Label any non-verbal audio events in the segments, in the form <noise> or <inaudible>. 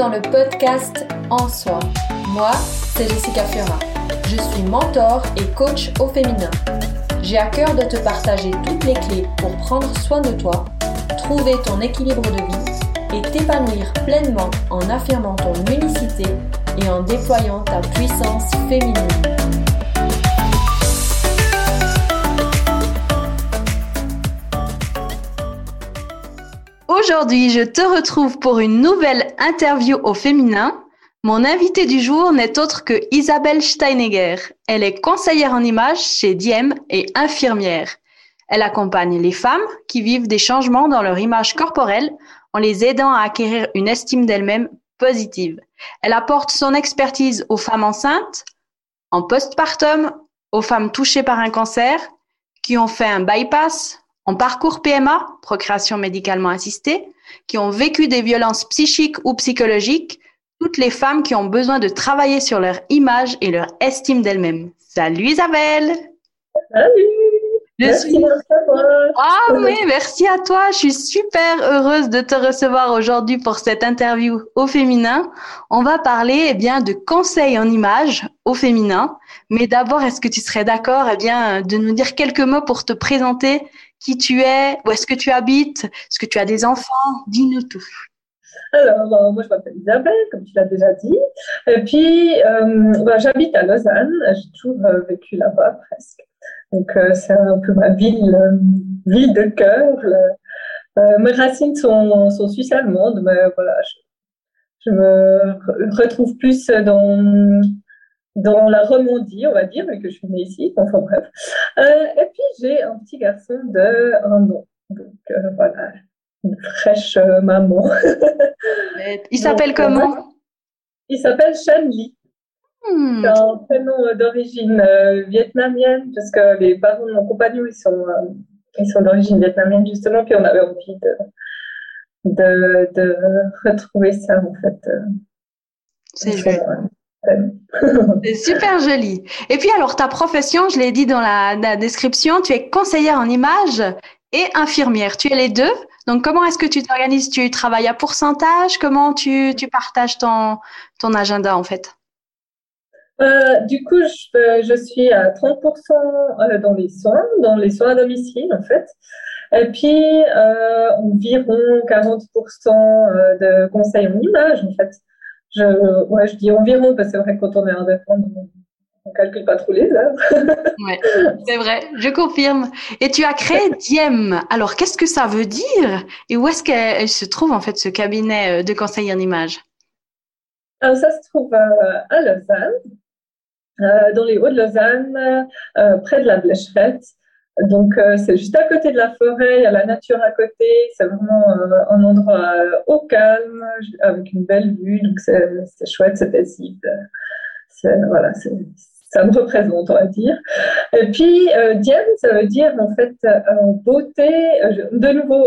Dans le podcast En Soi. Moi, c'est Jessica Fura. Je suis mentor et coach au féminin. J'ai à cœur de te partager toutes les clés pour prendre soin de toi, trouver ton équilibre de vie et t'épanouir pleinement en affirmant ton unicité et en déployant ta puissance féminine. Aujourd'hui, je te retrouve pour une nouvelle interview au féminin. Mon invitée du jour n'est autre que Isabelle Steinegger. Elle est conseillère en images chez Diem et infirmière. Elle accompagne les femmes qui vivent des changements dans leur image corporelle en les aidant à acquérir une estime d'elles-mêmes positive. Elle apporte son expertise aux femmes enceintes, en postpartum, aux femmes touchées par un cancer, qui ont fait un bypass, en parcours PMA, procréation médicalement assistée, qui ont vécu des violences psychiques ou psychologiques, toutes les femmes qui ont besoin de travailler sur leur image et leur estime d'elles-mêmes. Salut Isabelle Salut merci Ah oui, merci à toi. Je suis super heureuse de te recevoir aujourd'hui pour cette interview au féminin. On va parler eh bien de conseils en images au féminin. Mais d'abord, est-ce que tu serais d'accord eh bien de nous dire quelques mots pour te présenter qui tu es, où est-ce que tu habites, est-ce que tu as des enfants Dis-nous tout. Alors, euh, moi, je m'appelle Isabelle, comme tu l'as déjà dit. Et puis, euh, bah, j'habite à Lausanne. J'ai toujours euh, vécu là-bas, presque. Donc, c'est un peu ma ville, ville de cœur. mes racines sont, sont suisses-allemandes, mais voilà, je, me retrouve plus dans dans la Romandie, on va dire, mais que je suis née ici, enfin bref. Euh, et puis j'ai un petit garçon de un an. Donc euh, voilà, une fraîche euh, maman. il s'appelle comment? Il s'appelle Shan Li. Hmm. C'est un prénom d'origine vietnamienne, parce que les parents de mon compagnon, ils sont, ils sont d'origine vietnamienne, justement, puis on avait envie de, de, de retrouver ça, en fait. C'est joli. C'est super joli. Et puis alors, ta profession, je l'ai dit dans la, description, tu es conseillère en images et infirmière. Tu es les deux. Donc, comment est-ce que tu t'organises? Tu travailles à pourcentage? Comment tu, tu partages ton, ton agenda en fait? Euh, du coup, je, euh, suis à 30% euh, dans les soins, dans les soins à domicile en fait. Et puis, environ 40% de conseils en images en fait. Je, ouais, je dis environ, parce que c'est vrai que quand on est indépendant, on calcule pas trop les heures. <laughs> ouais, c'est vrai, je confirme. Et tu as créé Diem. Alors, qu'est-ce que ça veut dire? Et où est-ce qu'elle se trouve, en fait, ce cabinet euh, de conseil en images? Alors, ça se trouve euh, à Lausanne, euh, dans les Hauts de Lausanne, près de la Blécherette. Donc, euh, c'est juste à côté de la forêt, il y a la nature à côté. C'est vraiment euh, un endroit euh, au calme, avec une belle vue. Donc, c'est chouette, c'est paisible. Voilà, ça me représente, on va dire. Et puis, Diem, ça veut dire en fait beauté, de nouveau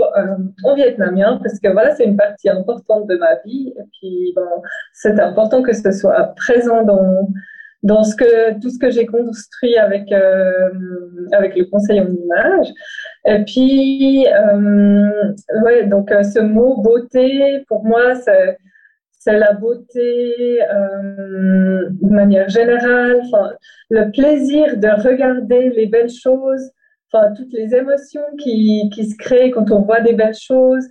en vietnamien, parce que voilà, c'est une partie importante de ma vie. Et puis, bon, c'est important que ce soit présent dans dans tout ce que j'ai construit avec, euh, avec le conseil en image. Et puis, euh, ouais, donc euh, ce mot beauté, pour moi, c'est, la beauté de manière générale, le plaisir de regarder les belles choses, toutes les émotions qui, qui se créent quand on voit des belles choses.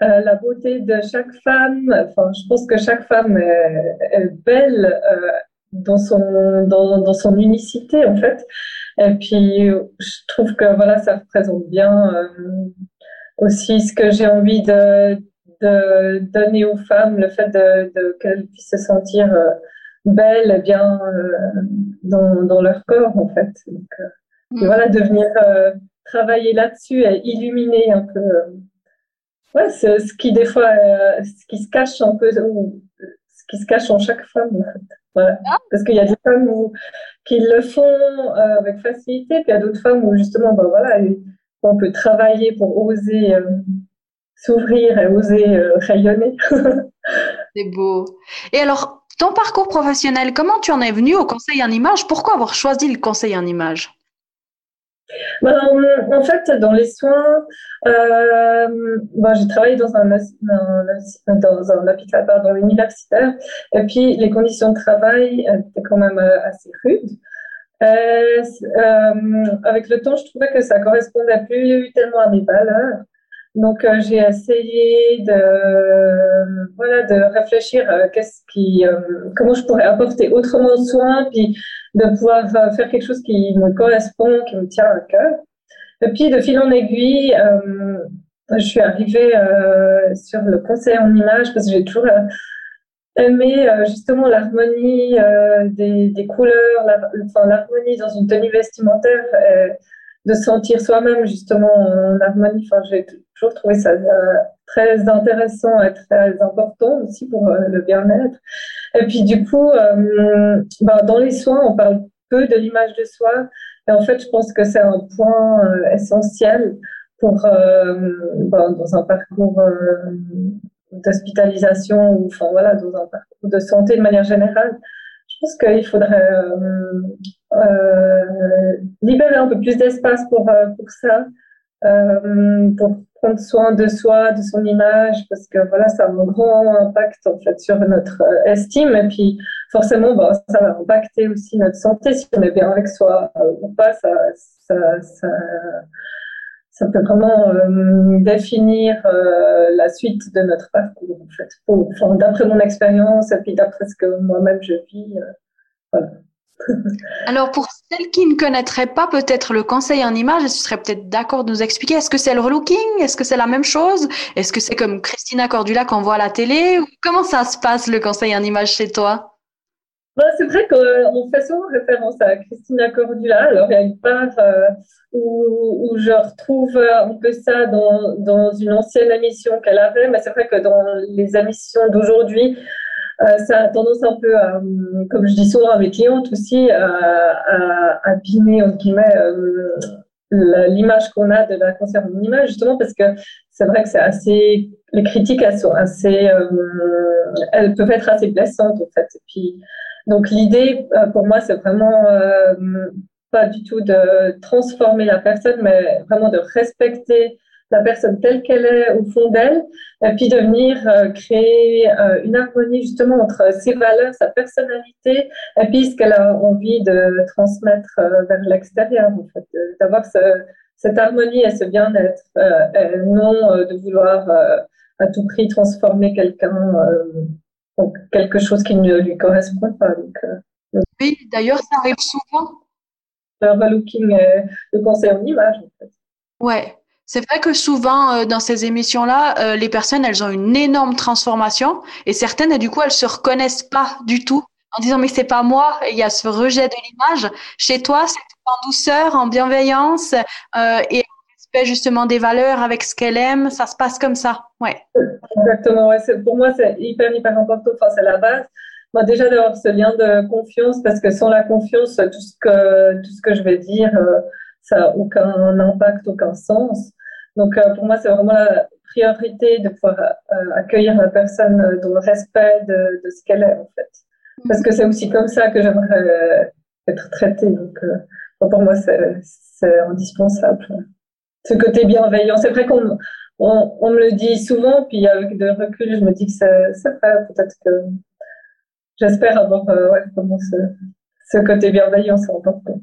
La beauté de chaque femme. Enfin, je pense que chaque femme est, belle dans son, dans, dans, son unicité, en fait. Et puis, je trouve que voilà, ça représente bien euh, aussi ce que j'ai envie de, de, donner aux femmes, le fait de, de qu'elles puissent se sentir euh, belles et bien euh, dans, dans, leur corps, en fait. Donc, et mm. voilà, de venir travailler là-dessus et illuminer un peu ouais, ce, ce, qui, des fois, ce qui se cache un peu, ou ce qui se cache en chaque femme, en fait. Ah. Parce qu'il y a des femmes qui le font euh, avec facilité, puis il y a d'autres femmes où justement, ben voilà, on peut travailler pour oser euh, s'ouvrir et oser euh, rayonner. <laughs> C'est beau. Et alors, ton parcours professionnel, comment tu en es venu au conseil en image? Pourquoi avoir choisi le conseil en image? En fait, dans les soins, euh, ben, j'ai travaillé dans un, dans un hôpital pardon, universitaire, et puis les conditions de travail étaient quand même euh, assez rudes. Euh, avec le temps, je trouvais que ça correspondait plus tellement à mes valeurs. Donc, euh, j'ai essayé de, voilà, de réfléchir euh, qu'est-ce qui, euh, comment je pourrais apporter autrement soin, puis de pouvoir faire quelque chose qui me correspond, qui me tient à cœur. Et puis, de fil en aiguille, je suis arrivée sur le conseil en images parce que j'ai toujours aimé justement l'harmonie des, couleurs, l'harmonie dans une tenue vestimentaire de sentir soi-même justement en harmonie. Enfin, toujours trouvé ça euh, très intéressant et très important aussi pour euh, le bien-être. Et puis du coup, euh, bah, dans les soins, on parle peu de l'image de soi. Et en fait, je pense que c'est un point essentiel pour bah, dans un parcours d'hospitalisation ou enfin voilà dans un parcours de santé de manière générale je pense qu'il faudrait libérer un peu plus d'espace pour, pour ça, pour prendre soin de soi, de son image, parce que voilà, ça a un grand impact en fait sur notre estime et puis forcément, bah, ça va impacter aussi notre santé si on est bien avec soi ou pas. Ça, ça, ça, peut vraiment euh, définir euh, la suite de notre parcours, en fait. enfin, d'après mon expérience et puis d'après ce que moi-même je vis. Euh. Alors, pour celles qui ne connaîtraient pas peut-être le conseil en image, tu serais peut-être d'accord de nous expliquer, est-ce que c'est le relooking? Est-ce que c'est la même chose? Est-ce que c'est comme Christina Cordula qu'on voit à la télé? Comment ça se passe, le conseil en image chez toi? Bah, c'est vrai qu'on fait souvent référence à Christina Cordula. Alors, il y a une part euh, où, je retrouve un peu ça dans, une ancienne émission qu'elle avait, mais c'est vrai que dans les émissions d'aujourd'hui, euh, ça a tendance un peu, à, comme je dis souvent à mes clientes aussi, à, à abîmer, entre guillemets, euh, l'image qu'on a de la cancer en image, justement parce que c'est vrai que c'est assez, les critiques, assez, elles peuvent être assez blessantes, en fait. Puis, donc l'idée euh, pour moi, c'est vraiment euh, pas du tout de transformer la personne, mais vraiment de respecter la personne telle qu'elle est au fond d'elle, et puis de venir euh, créer une harmonie justement entre ses valeurs, sa personnalité, et puis ce qu'elle a envie de transmettre vers l'extérieur, en fait, d'avoir cette harmonie et ce bien-être, non de vouloir à tout prix transformer quelqu'un donc, quelque chose qui ne lui correspond pas. Euh, oui, d'ailleurs, ça arrive souvent. Le relooking, le conseil en image, en fait. Ouais. C'est vrai que souvent euh, dans ces émissions-là, euh, les personnes, elles ont une énorme transformation et certaines, du coup, elles se reconnaissent pas du tout en disant mais c'est pas moi. il y a ce rejet de l'image. Chez toi, c'est en douceur, en bienveillance et justement des valeurs avec ce qu'elle aime. Ça se passe comme ça. Ouais. Exactement. Ouais. Pour moi, c'est hyper, hyper important. Enfin, c'est la base. Moi, déjà d'avoir ce lien de confiance, parce que sans la confiance, tout ce que, tout ce que je vais dire, euh, ça n'a aucun impact, aucun sens. Donc, euh, pour moi, c'est vraiment la priorité de pouvoir euh, accueillir la personne dans le respect de, ce qu'elle est, en fait. Parce que c'est aussi comme ça que j'aimerais être traitée. Donc, pour moi, c'est indispensable ce côté bienveillant. C'est vrai qu'on on, me le dit souvent, puis avec de recul, je me dis que c'est vrai. Peut-être que j'espère avoir euh, vraiment ce, côté bienveillant, c'est important.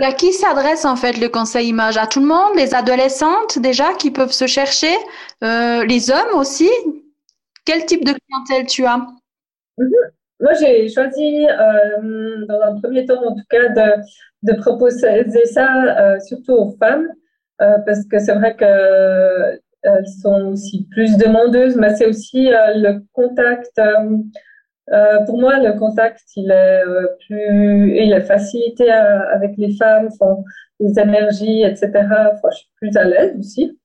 À qui s'adresse en fait le conseil image? À tout le monde? Les adolescentes déjà qui peuvent se chercher? Euh, Les hommes aussi? Quel type de clientèle tu as? Mm-hmm. Moi, j'ai choisi, euh, dans un premier temps en tout cas, de, proposer ça surtout aux femmes euh, parce que c'est vrai qu'elles euh, sont aussi plus demandeuses, mais c'est aussi euh, le contact. Pour moi, le contact, il est plus, il est facilité avec les femmes, les énergies, etc. Je suis plus à l'aise aussi.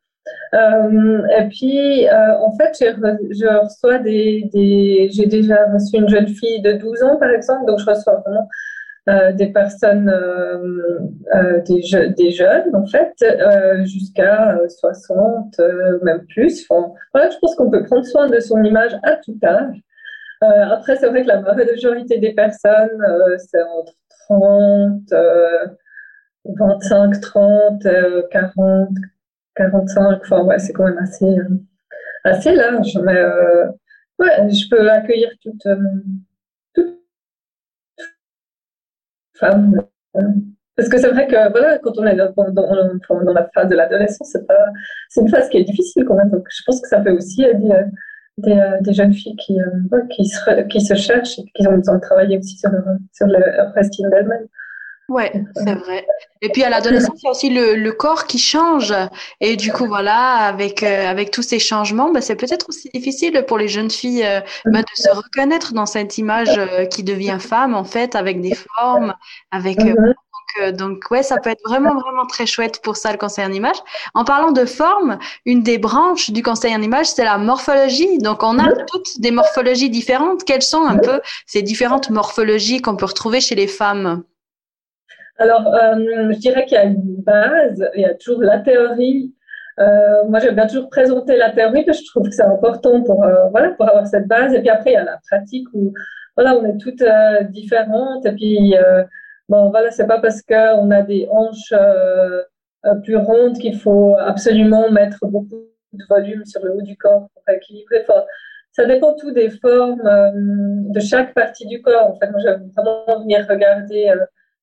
et puis, en fait, je reçois des, j'ai déjà reçu une jeune fille de 12 ans, par exemple, donc je reçois vraiment euh, des personnes, euh, euh, des, jeunes en fait, jusqu'à 60, même plus. Voilà, je pense qu'on peut prendre soin de son image à tout âge. Après, c'est vrai que la majorité des personnes, c'est entre 30 25, 30, 40, 45. Enfin, ouais, c'est quand même assez, euh, assez large. Mais euh, ouais, je peux accueillir toute, euh, toute femme. Parce que c'est vrai que voilà, quand on est dans, la phase de l'adolescence, c'est, c'est une phase qui est difficile quand même. Donc je pense que ça peut aussi aider des, des, jeunes filles qui, qui, se, qui se cherchent et qui ont besoin de travailler aussi sur leur, sur leur estime d'elles-mêmes. Ouais, c'est vrai. Et puis à l'adolescence, il y a aussi le, le, corps qui change. Et du coup, voilà, avec, euh, avec tous ces changements, ben, c'est peut-être aussi difficile pour les jeunes filles euh, ben, de se reconnaître dans cette image euh, qui devient femme, en fait, avec des formes, avec. Donc, ouais, ça peut être vraiment, vraiment très chouette pour ça, le conseil en image. En parlant de forme, une des branches du conseil en image, c'est la morphologie. Donc, on a toutes des morphologies différentes. Quelles sont un peu ces différentes morphologies qu'on peut retrouver chez les femmes? Alors, euh, je dirais qu'il y a une base, il y a toujours la théorie. Euh, moi, j'aime bien toujours présenter la théorie parce que je trouve que c'est important pour, euh, voilà, pour avoir cette base. Et puis après, il y a la pratique où voilà, on est toutes différentes. Et puis, bon, voilà, c'est pas parce qu'on a des hanches plus rondes qu'il faut absolument mettre beaucoup de volume sur le haut du corps pour équilibrer. Enfin, ça dépend tout des formes de chaque partie du corps. En fait, moi, j'aime vraiment venir regarder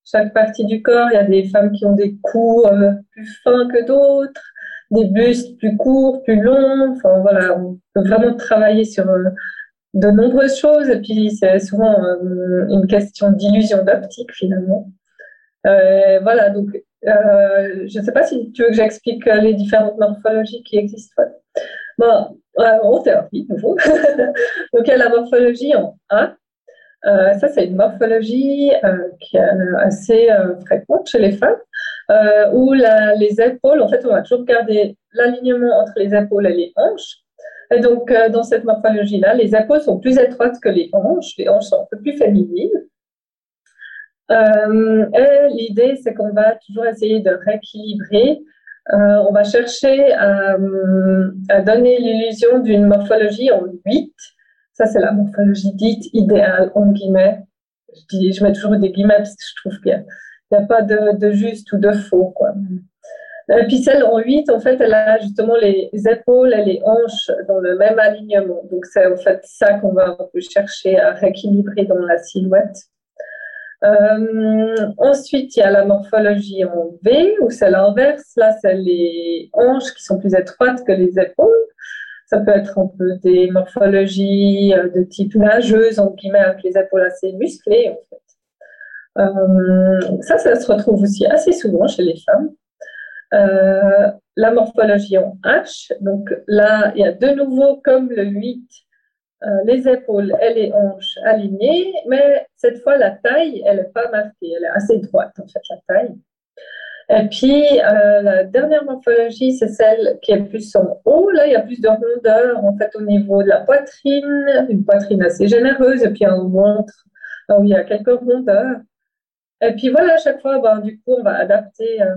chaque partie du corps. Il y a des femmes qui ont des coups euh, plus fins que d'autres, des bustes plus courts, plus longs. Enfin voilà, on peut vraiment travailler sur euh, de nombreuses choses. Et puis c'est souvent euh, une question d'illusion d'optique finalement. voilà, donc je ne sais pas si tu veux que j'explique les différentes morphologies qui existent. Bon, en théorie, nouveau. <laughs> donc il y a la morphologie en A, euh, ça, c'est une morphologie euh, qui est assez euh, fréquente chez les femmes, où les épaules, en fait, on va toujours garder l'alignement entre les épaules et les hanches. Donc, dans cette morphologie-là, les épaules sont plus étroites que les hanches, les hanches sont un peu plus féminines. et l'idée, c'est qu'on va toujours essayer de rééquilibrer. on va chercher à, donner l'illusion d'une morphologie en 8, ça, c'est la morphologie dite idéale, en guillemets. Je, mets toujours des guillemets parce que je trouve qu'il n'y a, pas de, juste ou de faux. Quoi. Et puis celle en 8, en fait, elle a justement les épaules et les hanches dans le même alignement. Donc c'est en fait ça qu'on va chercher à rééquilibrer dans la silhouette. Euh, ensuite, il y a la morphologie en V, où c'est l'inverse. Là, c'est les hanches qui sont plus étroites que les épaules. Ça peut être un peu des morphologies euh, de type nageuse, en guillemets, avec les épaules assez musclées. Euh, ça, ça se retrouve aussi assez souvent chez les femmes. Euh, la morphologie en H, donc là, il y a de nouveau, comme le 8, les épaules et les hanches alignées, mais cette fois, la taille, elle n'est pas marquée, elle est assez droite, en fait, la taille. Et puis, euh, la dernière morphologie, c'est celle qui est plus en haut. Là, il y a plus de rondeur, en fait, au niveau de la poitrine, une poitrine assez généreuse, et puis un ventre où il y a quelques rondeurs. Et puis voilà, à chaque fois, ben, du coup, on va adapter euh,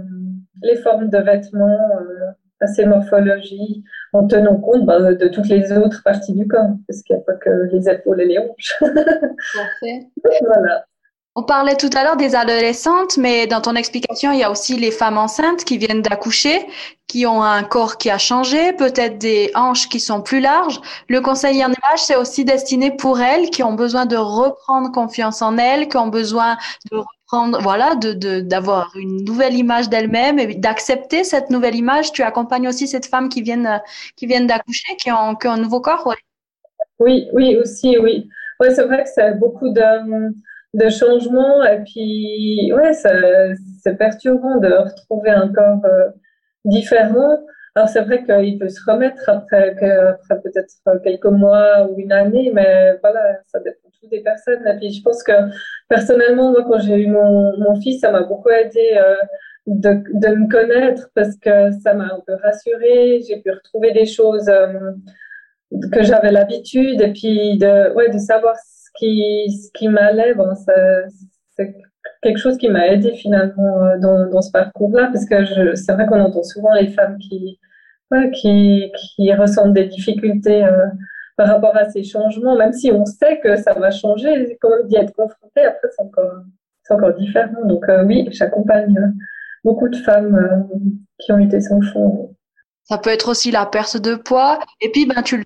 les formes de vêtements euh, à ces morphologies en tenant compte ben, de toutes les autres parties du corps, parce qu'il n'y a pas que les épaules et les hanches. <laughs> Parfait. voilà. On parlait tout à l'heure des adolescentes, mais dans ton explication, il y a aussi les femmes enceintes qui viennent d'accoucher, qui ont un corps qui a changé, peut-être des hanches qui sont plus larges. Le conseil en image, c'est aussi destiné pour elles qui ont besoin de reprendre confiance en elles, qui ont besoin de reprendre, voilà, d'avoir une nouvelle image d'elles-mêmes et d'accepter cette nouvelle image. Tu accompagnes aussi cette femme qui viennent, qui d'accoucher, qui ont un nouveau corps. Oui, oui, aussi, oui. Ouais, c'est vrai que c'est beaucoup de, de changement. Et puis, ouais, c'est perturbant de retrouver un corps euh, différent. Alors, c'est vrai qu'il peut se remettre après, après peut-être quelques mois ou une année, mais voilà, ça dépend tout des personnes. Et puis, je pense que personnellement, moi, quand j'ai eu mon, mon, fils, ça m'a beaucoup aidé euh, de, de, me connaître parce que ça m'a un peu rassurée. J'ai pu retrouver des choses euh, que j'avais l'habitude et puis de, ouais, de savoir qui, ce qui m'allait, bon, c'est quelque chose qui m'a aidé finalement euh, dans, dans ce parcours-là, parce que c'est vrai qu'on entend souvent les femmes qui, qui, qui, ressentent des difficultés euh, par rapport à ces changements, même si on sait que ça va changer, quand même d'y être confronté, après c'est encore, encore différent. Donc euh, oui, j'accompagne beaucoup de femmes qui ont eu des enfants. Ça peut être aussi la perte de poids. Et puis, ben, tu le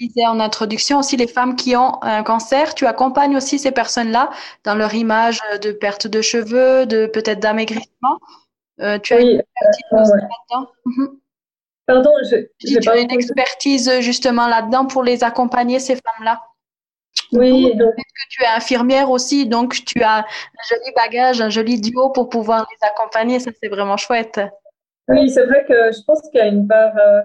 disais en introduction, aussi les femmes qui ont un cancer, tu accompagnes aussi ces personnes-là dans leur image de perte de cheveux, de peut-être d'amaigrissement. Euh, tu as une expertise là-dedans? Mhm. Pardon, je, tu as une expertise justement là-dedans pour les accompagner, ces femmes-là? Oui, donc que tu es infirmière aussi, donc tu as un joli bagage, un joli duo pour pouvoir les accompagner. Ça, c'est vraiment chouette. Oui, c'est vrai que je pense qu'il y a une part euh,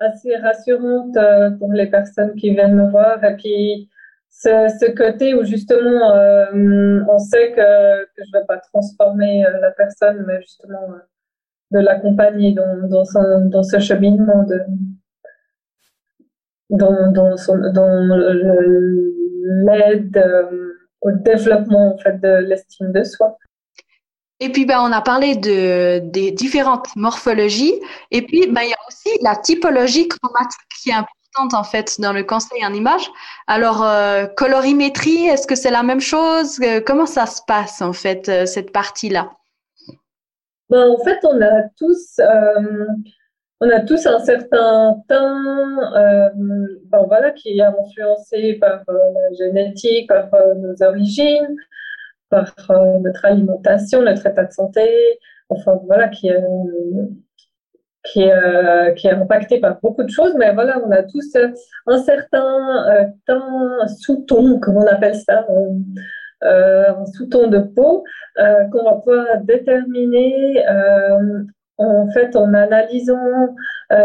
assez rassurante euh, pour les personnes qui viennent me voir. Et puis, ce, côté où justement, euh, on sait que, je ne vais pas transformer la personne, mais justement de l'accompagner dans, dans, ce cheminement de, dans, dans, dans l'aide au développement en fait, de l'estime de soi. Et puis, ben, on a parlé de, des différentes morphologies. Et puis, ben, il y a aussi la typologie chromatique qui est importante, en fait, dans le conseil en image. Alors, euh, colorimétrie, est-ce que c'est la même chose? Euh, comment ça se passe, en fait, euh, cette partie-là? Ben, en fait, on a tous, on a tous un certain teint, ben, voilà, qui est influencé par la génétique, par nos origines par euh, notre alimentation, notre état de santé, enfin voilà, qui est, est, euh, qui est impacté par beaucoup de choses, mais voilà, on a tous un certain euh, temps sous-ton, comme on appelle ça, un sous-ton de peau qu'on va pouvoir déterminer en fait en analysant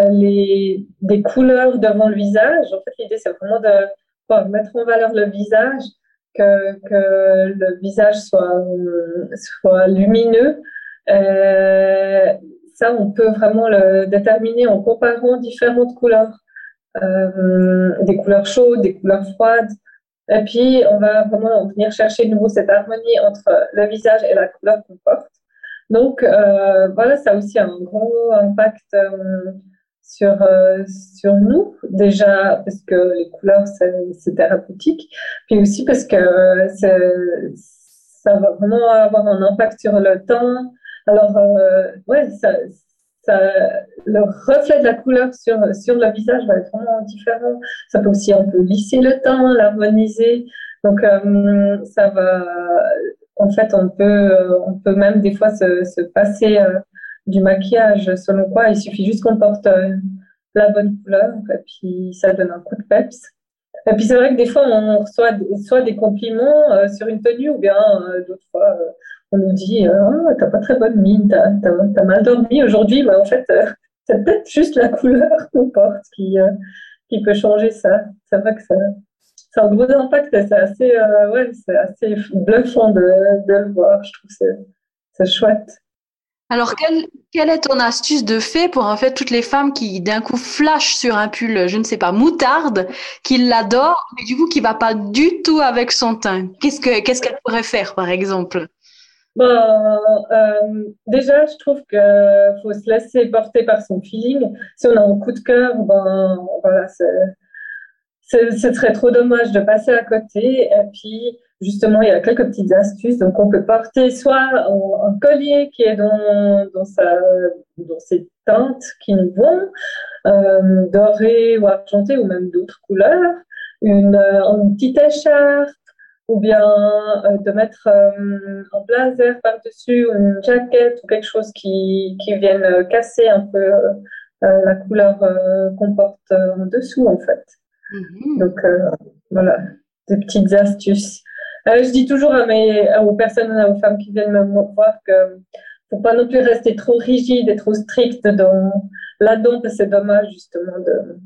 les, des couleurs devant le visage. En fait, l'idée, c'est vraiment de mettre en valeur le visage que, le visage soit, soit lumineux. Euh, ça, on peut vraiment le déterminer en comparant différentes couleurs, euh, des couleurs chaudes, des couleurs froides. Et puis, on va vraiment venir chercher de nouveau cette harmonie entre le visage et la couleur qu'on porte. Donc, euh, voilà, ça a aussi un gros impact sur, euh, sur nous, déjà parce que les couleurs, c'est thérapeutique, puis aussi parce que ça va vraiment avoir un impact sur le temps. Alors, euh, ouais, ça, ça, le reflet de la couleur sur, sur le visage va être vraiment différent. Ça peut aussi un peu lisser le temps, l'harmoniser. Donc, euh, ça va, en fait, on peut, on peut même des fois se, se passer du maquillage, selon quoi il suffit juste qu'on porte euh, la bonne couleur et puis ça donne un coup de peps. Et puis c'est vrai que des fois on reçoit soit des compliments euh, sur une tenue ou bien euh, d'autres fois on nous dit oh, t'as pas très bonne mine, t'as as, mal dormi aujourd'hui, mais en fait <laughs> c'est peut-être juste la couleur <laughs> qu'on porte qui, qui peut changer ça. C'est vrai que ça, c'est un gros impact et c'est assez, ouais, assez bluffant de, de le voir. Je trouve c'est chouette. Alors, quelle, est ton astuce de fait pour en fait toutes les femmes qui d'un coup flashent sur un pull, je ne sais pas, moutarde, qui l'adorent, mais du coup qui va pas du tout avec son teint? Qu'est-ce que qu'est-ce qu'elle pourrait faire, par exemple? Ben, euh, déjà, je trouve qu'il faut se laisser porter par son feeling. Si on a un coup de cœur, ben voilà, ce serait trop dommage de passer à côté. Et puis, justement, il y a quelques petites astuces. Donc, on peut porter soit un, collier qui est dans, dans, sa, dans ses teintes qui nous vont, euh, doré ou argenté ou même d'autres couleurs, une, une petite écharpe, ou bien euh, de mettre euh, un blazer par-dessus, une jaquette ou quelque chose qui, qui vienne casser un peu la couleur qu'on porte en dessous, en fait. Mm-hmm. Donc, voilà, des petites astuces. Euh, je dis toujours à mes, aux personnes, aux femmes qui viennent me voir que faut pas non plus rester trop rigide et trop strict dans là-dedans, c'est dommage justement de,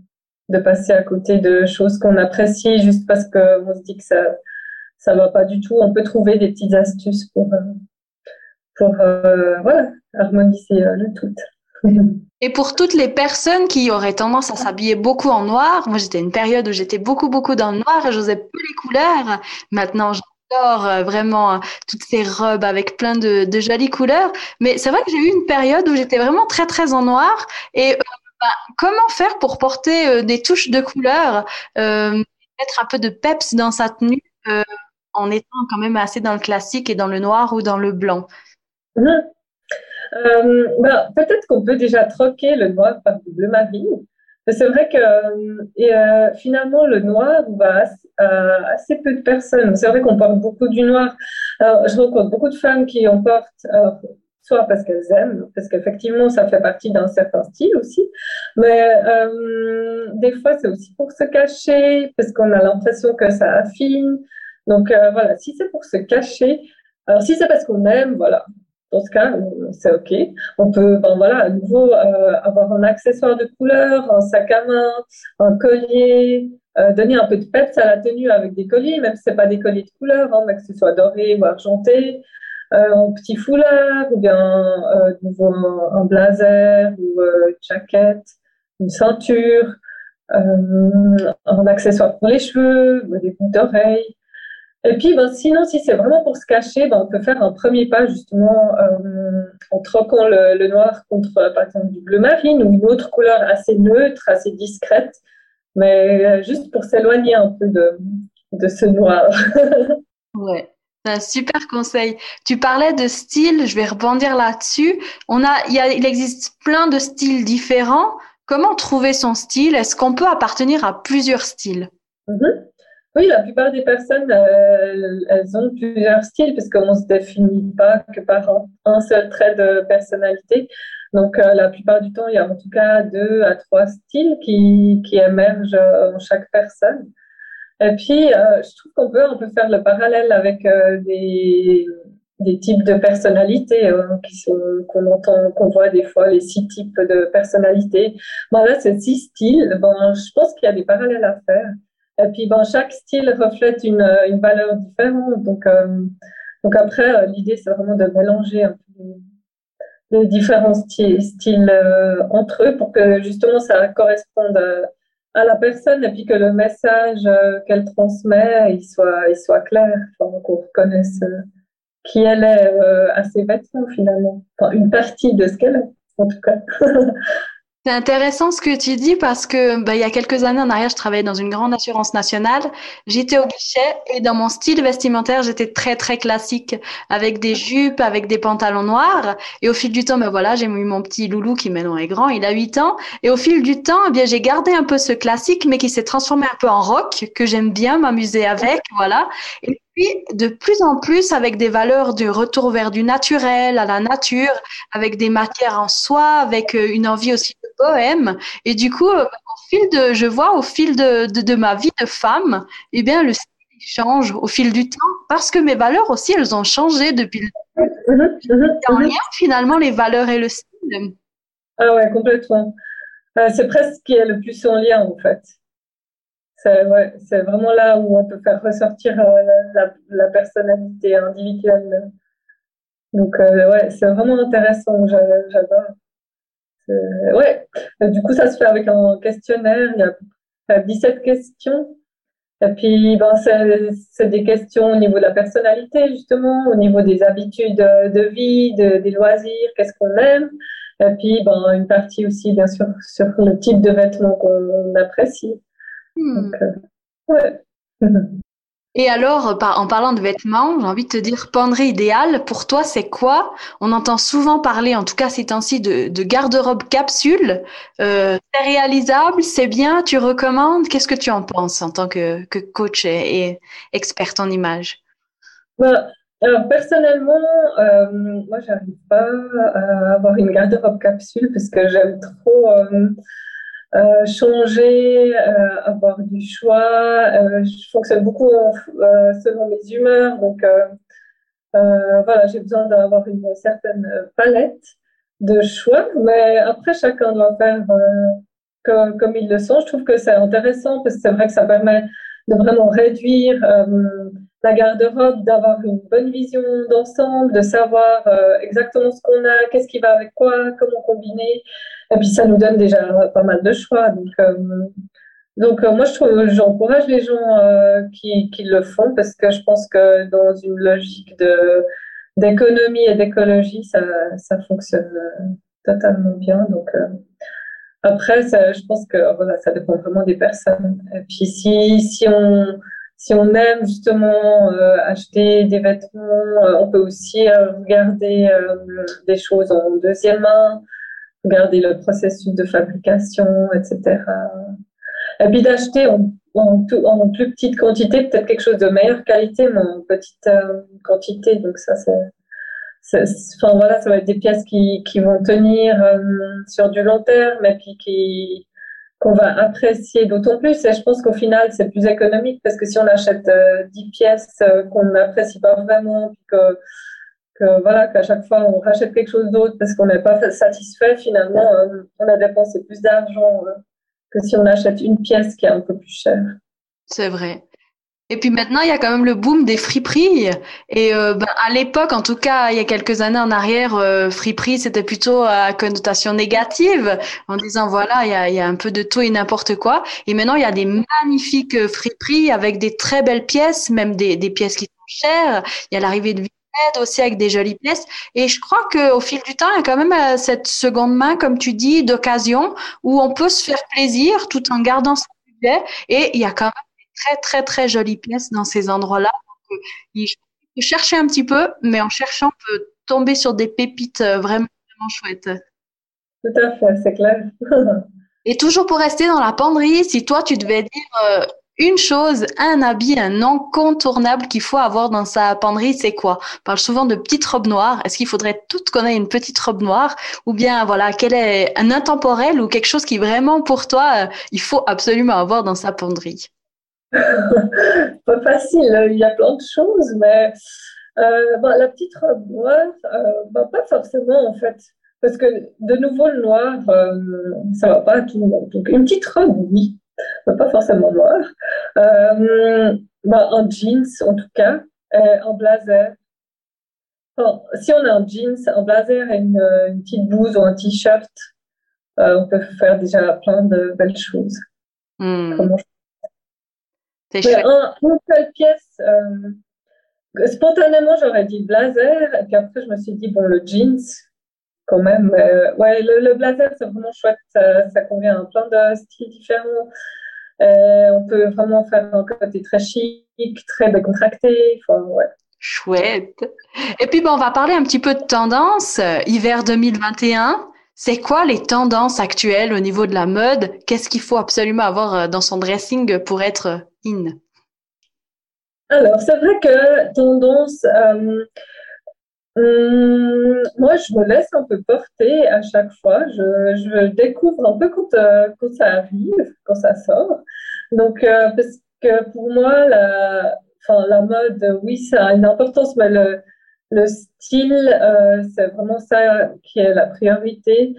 de passer à côté de choses qu'on apprécie juste parce qu'on se dit que ça ça va pas du tout. On peut trouver des petites astuces pour euh, pour euh, voilà harmoniser le tout. <laughs> Et pour toutes les personnes qui auraient tendance à s'habiller beaucoup en noir, moi j'étais une période où j'étais beaucoup beaucoup dans le noir et j'osais peu les couleurs. Maintenant j'adore euh, vraiment euh, toutes ces robes avec plein de, jolies couleurs. Mais c'est vrai que j'ai eu une période où j'étais vraiment très très en noir. Et euh, bah, comment faire pour porter des touches de couleurs, mettre un peu de peps dans sa tenue en étant quand même assez dans le classique et dans le noir ou dans le blanc? Bah, peut-être qu'on peut déjà troquer le noir par du bleu marine. C'est vrai que euh, finalement, le noir va à assez peu de personnes. C'est vrai qu'on porte beaucoup du noir. je rencontre beaucoup de femmes qui en portent, soit parce qu'elles aiment, parce qu'effectivement, ça fait partie d'un certain style aussi, mais euh, des fois, c'est aussi pour se cacher, parce qu'on a l'impression que ça affine. Donc euh, voilà, si c'est pour se cacher, alors si c'est parce qu'on aime, voilà, dans ce cas, c'est OK. On peut, ben à nouveau euh, avoir un accessoire de couleur, un sac à main, un collier, euh, donner un peu de peps à la tenue avec des colliers, même si c'est pas des colliers de couleur, hein, mais que ce soit doré ou argenté, euh, un petit foulard, ou bien un, un, blazer ou une jaquette, une ceinture, un accessoire pour les cheveux, des boucles d'oreilles. Et puis, ben, sinon, si c'est vraiment pour se cacher, ben, on peut faire un premier pas justement euh, en troquant le, noir contre, par exemple, du bleu marine ou une autre couleur assez neutre, assez discrète, mais euh, juste pour s'éloigner un peu de, de ce noir. <laughs> ouais. Un super conseil. Tu parlais de style, je vais rebondir là-dessus. On a, il, y a, il existe plein de styles différents. Comment trouver son style? Est-ce qu'on peut appartenir à plusieurs styles? Mm-hmm. Oui, la plupart des personnes, euh, elles ont plusieurs styles parce qu'on ne se définit pas que par un, seul trait de personnalité. Donc, euh, la plupart du temps, il y a en tout cas deux à trois styles qui, qui émergent euh, en chaque personne. Et puis, je trouve qu'on peut, faire le parallèle avec des, des types de personnalités qu'on entend, qu'on voit des fois les six types de personnalités. Bon, là, c'est six styles. Bon, je pense qu'il y a des parallèles à faire. Et puis, bon, chaque style reflète une, euh, valeur différente. Donc, euh, donc après, euh, l'idée, c'est vraiment de mélanger un peu les différents styles, styles entre eux pour que justement ça corresponde à, la personne et puis que le message qu'elle transmet, il soit, il soit clair, qu'on reconnaisse qui elle est à ses vêtements finalement. Enfin, une partie de ce qu'elle est, en tout cas. <laughs> C'est intéressant ce que tu dis parce que bah, il y a quelques années en arrière, je travaillais dans une grande assurance nationale. J'étais au guichet et dans mon style vestimentaire, j'étais très très classique avec des jupes, avec des pantalons noirs. Et au fil du temps, ben voilà, j'ai eu mon petit loulou qui maintenant est grand, il a 8 ans. Et au fil du temps, eh bien j'ai gardé un peu ce classique, mais qui s'est transformé un peu en rock que j'aime bien m'amuser avec, voilà. De plus en plus, avec des valeurs du retour vers du naturel, à la nature, avec des matières en soie, avec euh, une envie aussi de poème. Et du coup, euh, au fil de, je vois au fil de, de, ma vie de femme, eh bien, le style change au fil du temps parce que mes valeurs aussi, elles ont changé depuis le mhm, en lien, finalement, les valeurs et le style. Ah ouais, complètement. Euh, c'est presque ce qui est le plus en lien, en fait. C'est vraiment là où on peut faire ressortir euh, la, personnalité individuelle. Donc, euh, ouais, c'est vraiment intéressant. J'adore. Ouais, du coup, ça se fait avec un questionnaire. Il y a 17 questions. Et puis, ben, c'est des questions au niveau de la personnalité, justement, au niveau des habitudes de vie, de, des loisirs, qu'est-ce qu'on aime. Et puis, ben, une partie aussi, bien sûr, sur le type de vêtements qu'on apprécie. Hmm. Euh, <laughs> Et alors, en parlant de vêtements, j'ai envie de te dire, penderie idéale, pour toi, c'est quoi? On entend souvent parler, en tout cas ces temps-ci, de, garde-robe capsule. Euh, c'est réalisable, c'est bien, tu recommandes? Qu'est-ce que tu en penses en tant que, coach et, experte en image bah, alors, personnellement, euh, moi, j'arrive pas à avoir une garde-robe capsule parce que j'aime trop euh, changer, euh, avoir du choix. Euh, je fonctionne beaucoup selon mes humeurs, donc voilà, j'ai besoin d'avoir une certaine palette de choix, mais après chacun doit faire comme, il le sent. Je trouve que c'est intéressant parce que c'est vrai que ça permet de vraiment réduire la garde-robe, d'avoir une bonne vision d'ensemble, de savoir exactement ce qu'on a, qu'est-ce qui va avec quoi, comment combiner. Et puis ça nous donne déjà pas mal de choix. Donc, euh, euh, moi, je trouve, j'encourage les gens euh, qui, qui, le font parce que je pense que dans une logique de d'économie et d'écologie, ça, ça fonctionne totalement bien. Donc après, je pense que voilà, ça dépend vraiment des personnes. Et puis si, si on si on aime justement acheter des vêtements, on peut aussi regarder des choses en deuxième main, regarder le processus de fabrication, etc. Et puis d'acheter en, en, plus petite quantité, peut-être quelque chose de meilleure qualité, mais en petite quantité. Donc ça, c'est enfin voilà, ça va être des pièces qui, qui vont tenir euh, sur du long terme et puis qui qu'on va apprécier d'autant plus. Et je pense qu'au final, c'est plus économique parce que si on achète 10 euh, pièces euh, qu'on n'apprécie pas vraiment, puis que, que voilà, qu'à chaque fois on rachète quelque chose d'autre parce qu'on n'est pas satisfait, finalement, on a dépensé plus d'argent que si on achète une pièce qui est un peu plus chère. C'est vrai. Et puis maintenant, il y a quand même le boom des friperies. Et euh, ben, à l'époque, en tout cas, il y a quelques années en arrière, euh, friperie, c'était plutôt à connotation négative, en disant voilà, il y a, y a, un peu de tout et n'importe quoi. Et maintenant, il y a des magnifiques euh, friperies avec des très belles pièces, même des, des pièces qui sont chères. Il y a l'arrivée de Aussi avec des jolies pièces. Et je crois qu'au fil du temps, il y a quand même euh, cette seconde main, comme tu dis, d'occasion où on peut se faire plaisir tout en gardant son budget. Et il y a quand même très, très, très jolies pièces dans ces endroits-là. Euh, il faut chercher un petit peu, mais en cherchant, on peut tomber sur des pépites euh, vraiment, vraiment chouettes. Tout à fait, c'est clair. <laughs> Et toujours pour rester dans la penderie, si toi, tu devais dire euh, une chose, un habit, un incontournable qu'il faut avoir dans sa penderie, c'est quoi? On parle souvent de petites robes noires. Est-ce qu'il faudrait toutes qu'on ait une petite robe noire? Ou bien, voilà, quel est un intemporel ou quelque chose qui vraiment, pour toi, il faut absolument avoir dans sa penderie? <laughs> Pas facile, il y a plein de choses, mais euh, bah, la petite robe noire, euh, bah, pas forcément en fait. Parce que de nouveau, le noir, euh, ça va pas à tout le monde. Donc, une petite robe, oui, mais pas forcément noire. Bah, en jeans, en tout cas, en blazer. si on a un jeans, un blazer et une, petite blouse ou un t-shirt, on peut faire déjà plein de belles choses. Hmm. C'est une seule pièce. Euh, spontanément, j'aurais dit blazer. Et puis après, je me suis dit, bon, le jeans, quand même. Euh, ouais, le, blazer, c'est vraiment chouette. Ça, convient à plein de styles différents. Euh, on peut vraiment faire un côté très chic, très décontracté. Enfin, ouais. Chouette. Et puis, bon, on va parler un petit peu de tendance. Hiver 2021. C'est quoi les tendances actuelles au niveau de la mode? Qu'est-ce qu'il faut absolument avoir dans son dressing pour être alors, c'est vrai que tendance, euh, hum, moi, je me laisse un peu porter à chaque fois. Je, découvre un peu quand, euh, quand, ça arrive, quand ça sort. Donc, euh, parce que pour moi, la, enfin, la mode, oui, ça a une importance, mais le, le style, c'est vraiment ça qui est la priorité.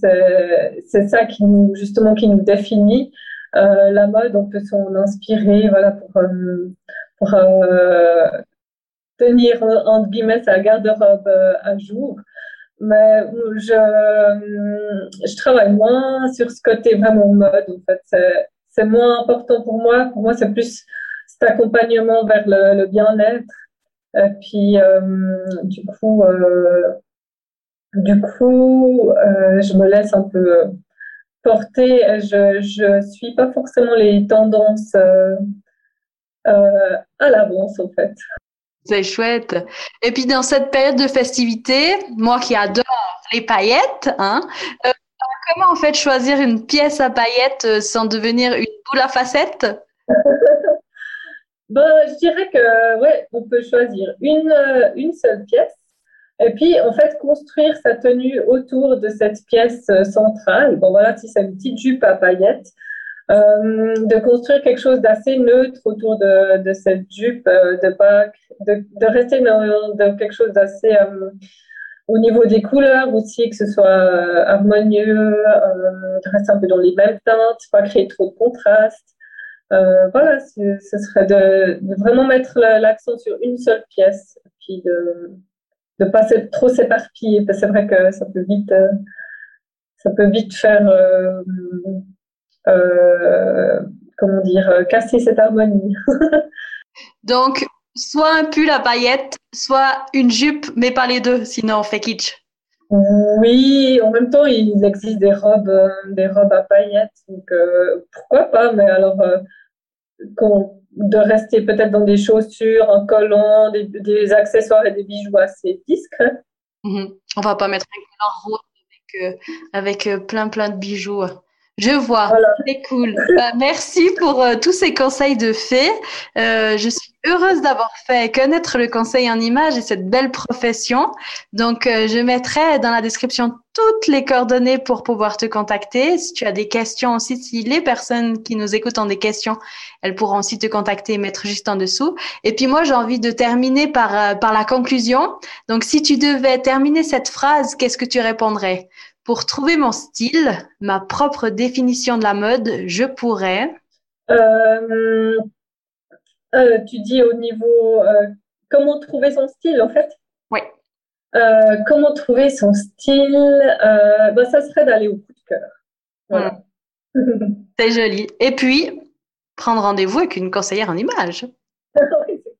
c'est ça qui nous, justement, qui nous définit. Euh, la mode, on peut s'en inspirer voilà, pour, euh, pour euh, tenir, entre guillemets, sa garde-robe à jour. Mais je, je travaille moins sur ce côté vraiment mode, en fait. C'est moins important pour moi. Pour moi, c'est plus cet accompagnement vers le, bien-être. Et puis, du coup, du coup, je me laisse un peu porter, euh, je ne suis pas forcément les tendances euh, euh, à l'avance, en fait. C'est chouette. Et puis, dans cette période de festivité, moi qui adore les paillettes, hein, comment en fait choisir une pièce à paillettes sans devenir une boule à facettes? <laughs> Ben, Je dirais que ouais, on peut choisir une, une seule pièce et puis, en fait, construire sa tenue autour de cette pièce euh, centrale. Bon, voilà, si c'est une petite jupe à paillettes, euh, de construire quelque chose d'assez neutre autour de, cette jupe, euh, de, pas, de, rester dans, quelque chose d'assez au niveau des couleurs aussi, que ce soit harmonieux, de rester un peu dans les mêmes teintes, pas créer trop de contraste. voilà, ce serait de, vraiment mettre l'accent sur une seule pièce, puis de de pas trop s'éparpiller, parce que c'est vrai que ça peut vite, euh, ça peut vite faire, euh, euh, comment dire, casser cette harmonie. <laughs> Donc, soit un pull à paillettes, soit une jupe, mais pas les deux, sinon on fait kitsch. Oui, en même temps, il existe des robes, des robes à paillettes, donc pourquoi pas, mais alors de rester peut-être dans des chaussures, en collant, des, accessoires et des bijoux assez discrets. Mhm. On va pas mettre un collant rose avec, euh, avec euh, plein plein de bijoux. Je vois, c'est cool. Bah, merci pour euh, tous ces conseils de fées. Euh, je suis heureuse d'avoir fait connaître le conseil en images et cette belle profession. Donc, euh, je mettrai dans la description toutes les coordonnées pour pouvoir te contacter. Si tu as des questions aussi, si les personnes qui nous écoutent ont des questions, elles pourront aussi te contacter et mettre juste en dessous. Et puis moi, j'ai envie de terminer par, par la conclusion. Donc, si tu devais terminer cette phrase, qu'est-ce que tu répondrais? Pour trouver mon style, ma propre définition de la mode, je pourrais. Euh, euh, tu dis au niveau euh, comment trouver son style en fait? Oui. comment trouver son style ben, Ça serait d'aller au coup de cœur. Hmm. <laughs> C'est joli. Et puis, prendre rendez-vous avec une conseillère en images. <laughs>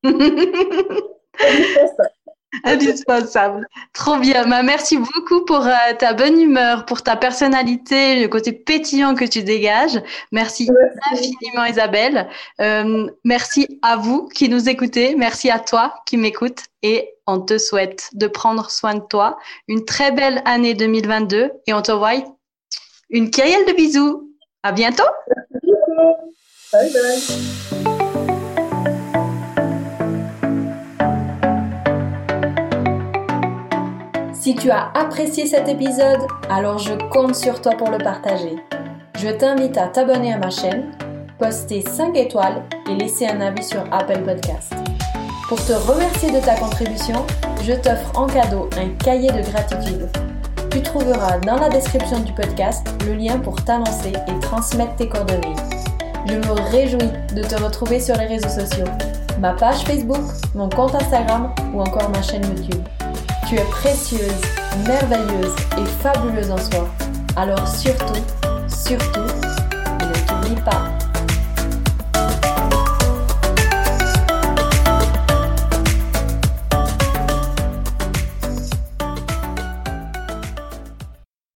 <laughs> <laughs> Indispensable. Trop bien. Bah, merci beaucoup pour euh, ta bonne humeur, pour ta personnalité, le côté pétillant que tu dégages. Merci, infiniment Isabelle. Euh, merci à vous qui nous écoutez. Merci à toi qui m'écoutes. Et on te souhaite de prendre soin de toi. Une très belle année 2022. Et on te voit une kyrielle de bisous. À bientôt. Bye bye. Si tu as apprécié cet épisode, alors je compte sur toi pour le partager. Je t'invite à t'abonner à ma chaîne, poster 5 étoiles et laisser un avis sur Apple Podcast. Pour te remercier de ta contribution, je t'offre en cadeau un cahier de gratitude. Tu trouveras dans la description du podcast le lien pour t'annoncer et transmettre tes coordonnées. Je me réjouis de te retrouver sur les réseaux sociaux, ma page Facebook, mon compte Instagram ou encore ma chaîne YouTube. Tu es précieuse, merveilleuse et fabuleuse en soi. Alors surtout, surtout, ne t'oublie pas.